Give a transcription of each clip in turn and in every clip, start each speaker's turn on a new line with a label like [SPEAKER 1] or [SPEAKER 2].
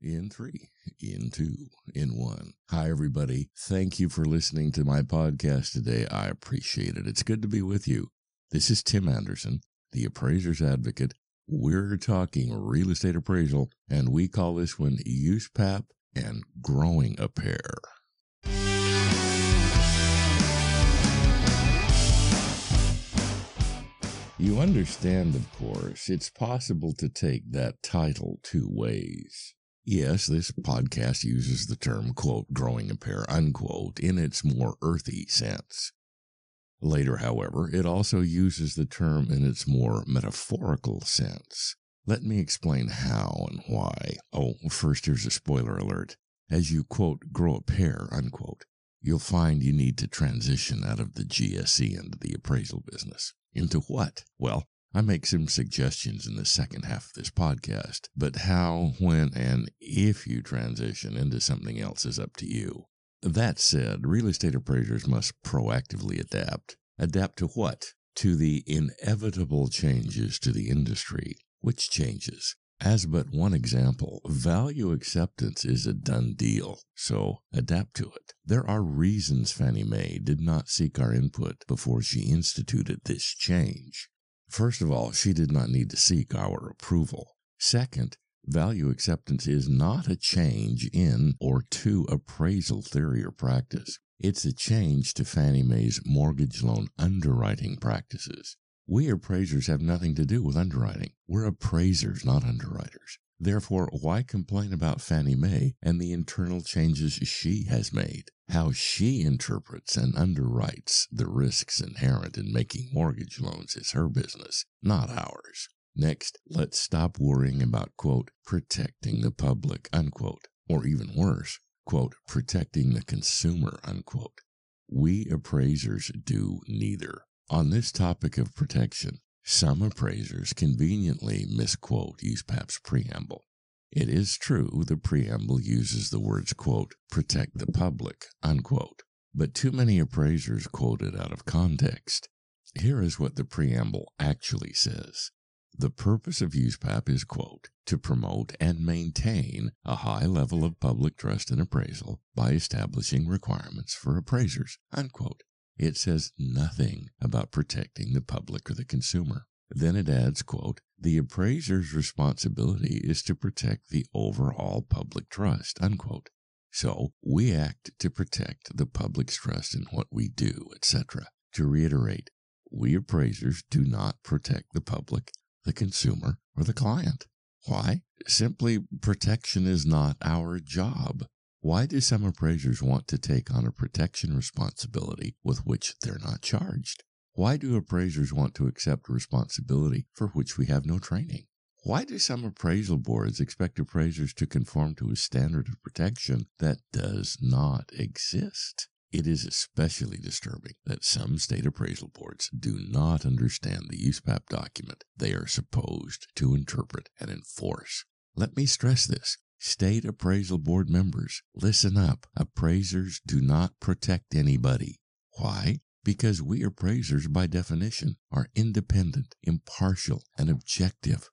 [SPEAKER 1] in three, in two, in one. Hi, everybody. Thank you for listening to my podcast today. I appreciate it. It's good to be with you. This is Tim Anderson, the appraiser's advocate. We're talking real estate appraisal, and we call this one USPAP and growing a pair. You understand, of course, it's possible to take that title two ways. Yes, this podcast uses the term, quote, growing a pair, unquote, in its more earthy sense. Later, however, it also uses the term in its more metaphorical sense. Let me explain how and why. Oh, first, here's a spoiler alert. As you, quote, grow a pair, unquote, you'll find you need to transition out of the GSE into the appraisal business. Into what? Well, I make some suggestions in the second half of this podcast, but how, when, and if you transition into something else is up to you. That said, real estate appraisers must proactively adapt. Adapt to what? To the inevitable changes to the industry. Which changes? As but one example, value acceptance is a done deal, so adapt to it. There are reasons Fannie Mae did not seek our input before she instituted this change. First of all, she did not need to seek our approval. Second, value acceptance is not a change in or to appraisal theory or practice. It's a change to Fannie Mae's mortgage loan underwriting practices. We appraisers have nothing to do with underwriting. We're appraisers, not underwriters. Therefore, why complain about Fannie Mae and the internal changes she has made? How she interprets and underwrites the risks inherent in making mortgage loans is her business, not ours. Next, let's stop worrying about, quote, protecting the public, unquote, or even worse, quote, protecting the consumer, unquote. We appraisers do neither. On this topic of protection, some appraisers conveniently misquote USPAP's preamble. It is true the preamble uses the words, quote, protect the public, unquote, but too many appraisers quote it out of context. Here is what the preamble actually says. The purpose of USPAP is, quote, to promote and maintain a high level of public trust in appraisal by establishing requirements for appraisers, unquote. It says nothing about protecting the public or the consumer. Then it adds, quote, the appraiser's responsibility is to protect the overall public trust, unquote. So we act to protect the public's trust in what we do, etc. To reiterate, we appraisers do not protect the public, the consumer, or the client. Why? Simply, protection is not our job. Why do some appraisers want to take on a protection responsibility with which they're not charged? Why do appraisers want to accept responsibility for which we have no training? Why do some appraisal boards expect appraisers to conform to a standard of protection that does not exist? It is especially disturbing that some state appraisal boards do not understand the USPAP document they are supposed to interpret and enforce. Let me stress this. State appraisal board members, listen up. Appraisers do not protect anybody. Why? Because we appraisers, by definition, are independent, impartial, and objective.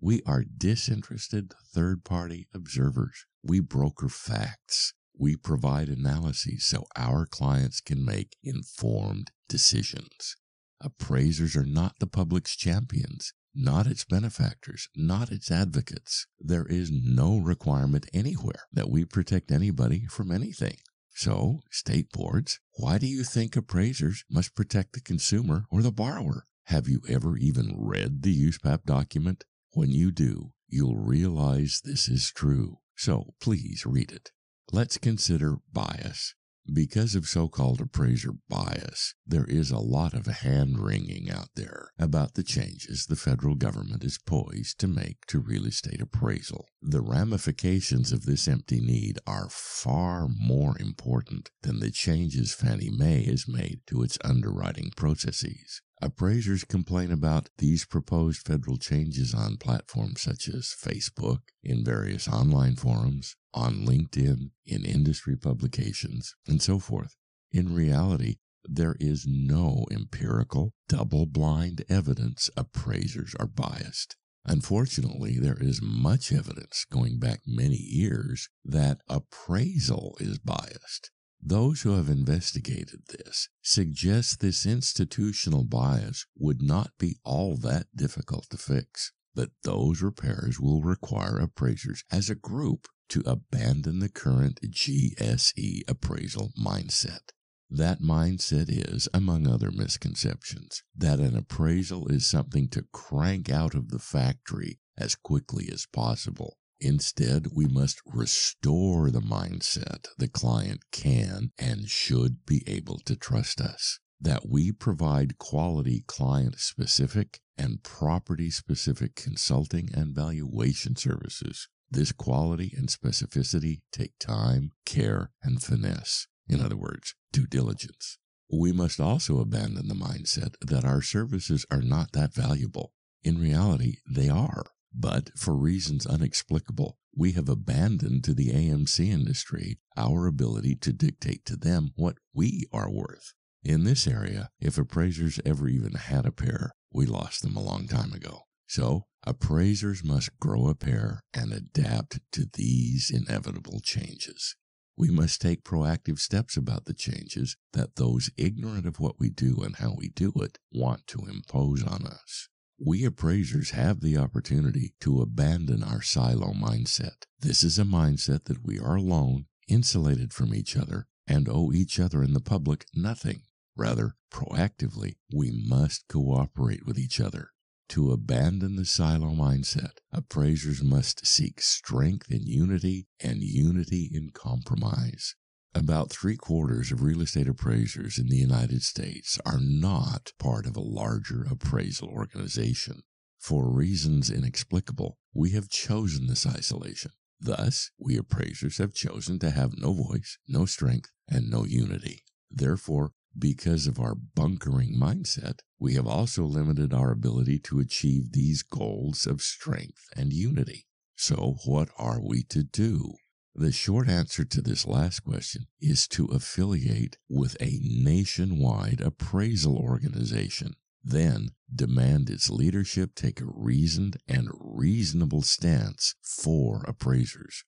[SPEAKER 1] We are disinterested third party observers. We broker facts. We provide analyses so our clients can make informed decisions. Appraisers are not the public's champions not its benefactors, not its advocates. There is no requirement anywhere that we protect anybody from anything. So, state boards, why do you think appraisers must protect the consumer or the borrower? Have you ever even read the USPAP document? When you do, you'll realize this is true. So please read it. Let's consider bias. Because of so called appraiser bias, there is a lot of hand wringing out there about the changes the federal government is poised to make to real estate appraisal. The ramifications of this empty need are far more important than the changes Fannie Mae has made to its underwriting processes. Appraisers complain about these proposed federal changes on platforms such as Facebook, in various online forums, on LinkedIn, in industry publications, and so forth. In reality, there is no empirical, double blind evidence appraisers are biased. Unfortunately, there is much evidence going back many years that appraisal is biased. Those who have investigated this suggest this institutional bias would not be all that difficult to fix, but those repairs will require appraisers as a group to abandon the current GSE appraisal mindset. That mindset is, among other misconceptions, that an appraisal is something to crank out of the factory as quickly as possible Instead, we must restore the mindset the client can and should be able to trust us. That we provide quality client specific and property specific consulting and valuation services. This quality and specificity take time, care, and finesse. In other words, due diligence. We must also abandon the mindset that our services are not that valuable. In reality, they are. But for reasons unexplicable, we have abandoned to the AMC industry our ability to dictate to them what we are worth. In this area, if appraisers ever even had a pair, we lost them a long time ago. So, appraisers must grow a pair and adapt to these inevitable changes. We must take proactive steps about the changes that those ignorant of what we do and how we do it want to impose on us. We appraisers have the opportunity to abandon our silo mindset. This is a mindset that we are alone, insulated from each other, and owe each other and the public nothing. Rather, proactively, we must cooperate with each other. To abandon the silo mindset, appraisers must seek strength in unity and unity in compromise. About three quarters of real estate appraisers in the United States are not part of a larger appraisal organization. For reasons inexplicable, we have chosen this isolation. Thus, we appraisers have chosen to have no voice, no strength, and no unity. Therefore, because of our bunkering mindset, we have also limited our ability to achieve these goals of strength and unity. So, what are we to do? The short answer to this last question is to affiliate with a nationwide appraisal organization. Then demand its leadership take a reasoned and reasonable stance for appraisers.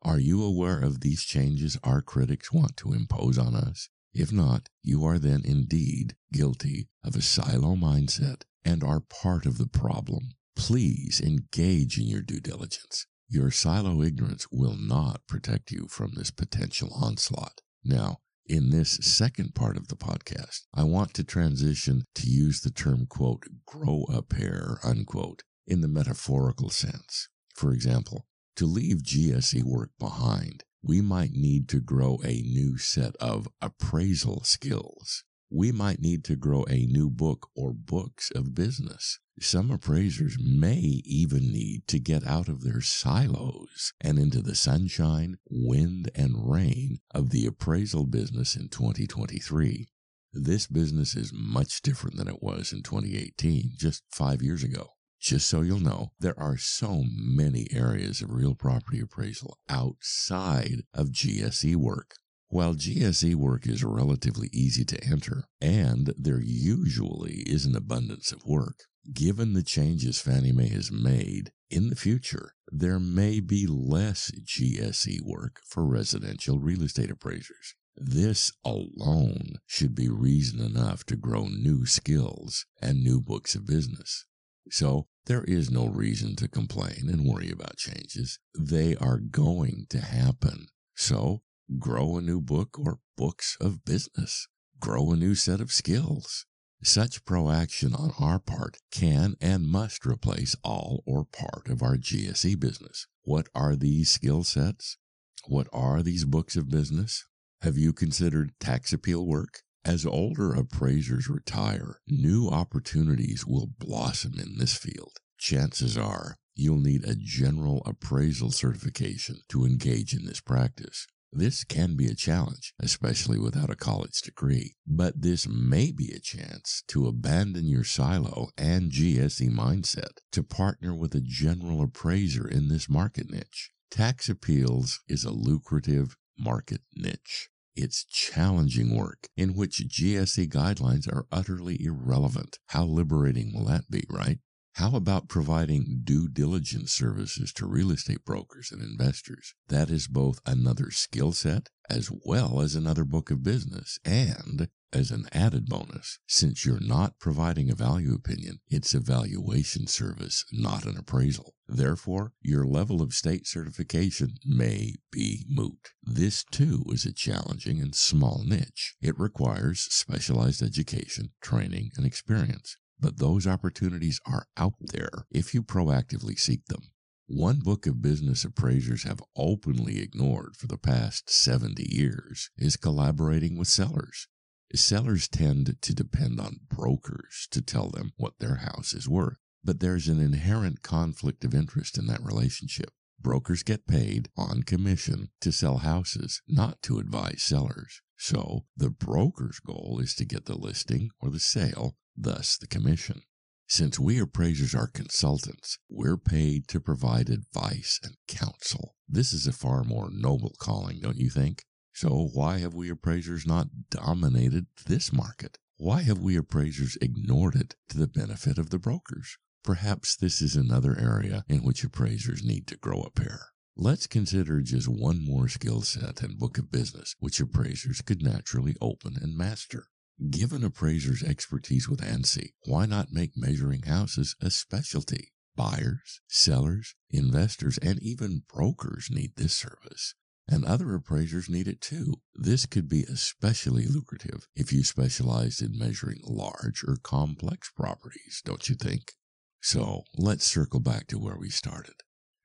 [SPEAKER 1] Are you aware of these changes our critics want to impose on us? If not, you are then indeed guilty of a silo mindset and are part of the problem. Please engage in your due diligence. Your silo ignorance will not protect you from this potential onslaught. Now, in this second part of the podcast, I want to transition to use the term, quote, grow a pair, unquote, in the metaphorical sense. For example, to leave GSE work behind, we might need to grow a new set of appraisal skills we might need to grow a new book or books of business. Some appraisers may even need to get out of their silos and into the sunshine, wind, and rain of the appraisal business in 2023. This business is much different than it was in 2018, just five years ago. Just so you'll know, there are so many areas of real property appraisal outside of GSE work. While GSE work is relatively easy to enter, and there usually is an abundance of work, given the changes Fannie Mae has made, in the future, there may be less GSE work for residential real estate appraisers. This alone should be reason enough to grow new skills and new books of business. So, there is no reason to complain and worry about changes. They are going to happen. So, grow a new book or books of business, grow a new set of skills. Such proaction on our part can and must replace all or part of our GSE business. What are these skill sets? What are these books of business? Have you considered tax appeal work? As older appraisers retire, new opportunities will blossom in this field. Chances are you'll need a general appraisal certification to engage in this practice. This can be a challenge, especially without a college degree, but this may be a chance to abandon your silo and GSE mindset to partner with a general appraiser in this market niche. Tax appeals is a lucrative market niche. It's challenging work in which GSE guidelines are utterly irrelevant. How liberating will that be, right? How about providing due diligence services to real estate brokers and investors? That is both another skill set as well as another book of business. And as an added bonus, since you're not providing a value opinion, it's a valuation service, not an appraisal. Therefore, your level of state certification may be moot. This too is a challenging and small niche. It requires specialized education, training, and experience but those opportunities are out there if you proactively seek them. One book of business appraisers have openly ignored for the past 70 years is collaborating with sellers. Sellers tend to depend on brokers to tell them what their house is worth, but there's an inherent conflict of interest in that relationship. Brokers get paid on commission to sell houses, not to advise sellers. So the broker's goal is to get the listing or the sale thus the commission. Since we appraisers are consultants, we're paid to provide advice and counsel. This is a far more noble calling, don't you think? So, why have we appraisers not dominated this market? Why have we appraisers ignored it to the benefit of the brokers? Perhaps this is another area in which appraisers need to grow a pair. Let's consider just one more skill set and book of business which appraisers could naturally open and master. Given appraisers' expertise with ANSI, why not make measuring houses a specialty? Buyers, sellers, investors, and even brokers need this service. And other appraisers need it too. This could be especially lucrative if you specialized in measuring large or complex properties, don't you think? So let's circle back to where we started.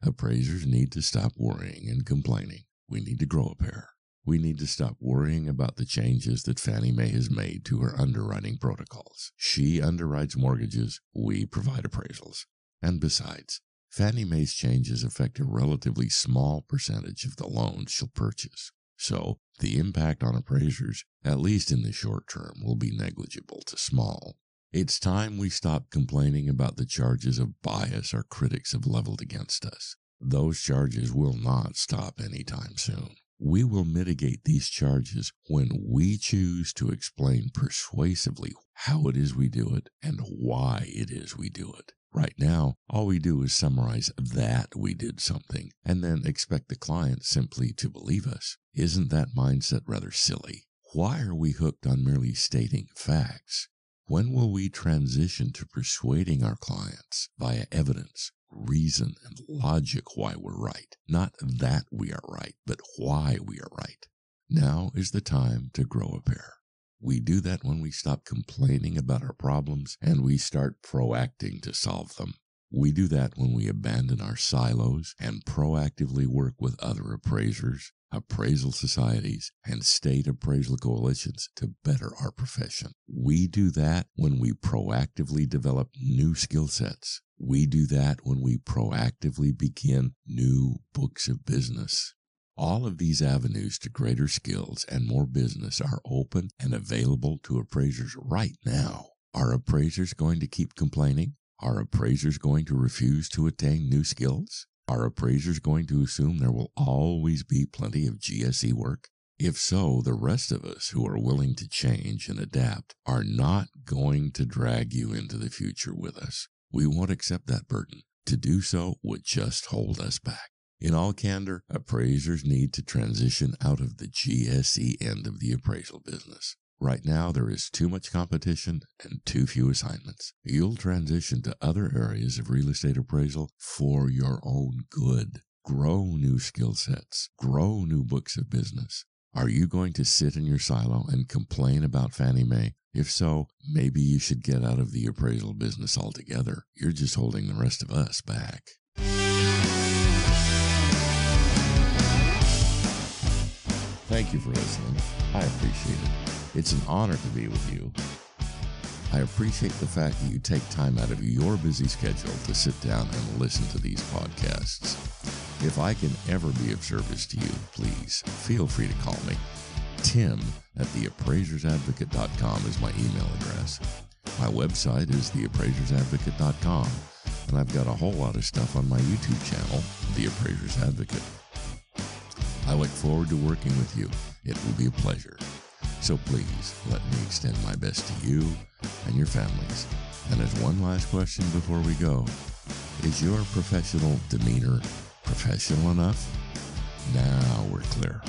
[SPEAKER 1] Appraisers need to stop worrying and complaining. We need to grow a pair. We need to stop worrying about the changes that Fannie Mae has made to her underwriting protocols. She underwrites mortgages, we provide appraisals. And besides, Fannie Mae's changes affect a relatively small percentage of the loans she'll purchase. So the impact on appraisers, at least in the short term, will be negligible to small. It's time we stop complaining about the charges of bias our critics have leveled against us. Those charges will not stop anytime soon. We will mitigate these charges when we choose to explain persuasively how it is we do it and why it is we do it. Right now, all we do is summarize that we did something and then expect the client simply to believe us. Isn't that mindset rather silly? Why are we hooked on merely stating facts? When will we transition to persuading our clients via evidence reason and logic why we're right. Not that we are right, but why we are right. Now is the time to grow a pair. We do that when we stop complaining about our problems and we start proacting to solve them. We do that when we abandon our silos and proactively work with other appraisers, appraisal societies, and state appraisal coalitions to better our profession. We do that when we proactively develop new skill sets we do that when we proactively begin new books of business. All of these avenues to greater skills and more business are open and available to appraisers right now. Are appraisers going to keep complaining? Are appraisers going to refuse to attain new skills? Are appraisers going to assume there will always be plenty of GSE work? If so, the rest of us who are willing to change and adapt are not going to drag you into the future with us. We won't accept that burden. To do so would just hold us back. In all candor, appraisers need to transition out of the GSE end of the appraisal business. Right now, there is too much competition and too few assignments. You'll transition to other areas of real estate appraisal for your own good. Grow new skill sets, grow new books of business. Are you going to sit in your silo and complain about Fannie Mae if so, maybe you should get out of the appraisal business altogether. You're just holding the rest of us back. Thank you for listening. I appreciate it. It's an honor to be with you. I appreciate the fact that you take time out of your busy schedule to sit down and listen to these podcasts. If I can ever be of service to you, please feel free to call me. Tim at theappraisersadvocate.com is my email address. My website is theappraisersadvocate.com, and I've got a whole lot of stuff on my YouTube channel, The Appraisers Advocate. I look forward to working with you. It will be a pleasure. So please let me extend my best to you and your families. And as one last question before we go, is your professional demeanor professional enough? Now we're clear.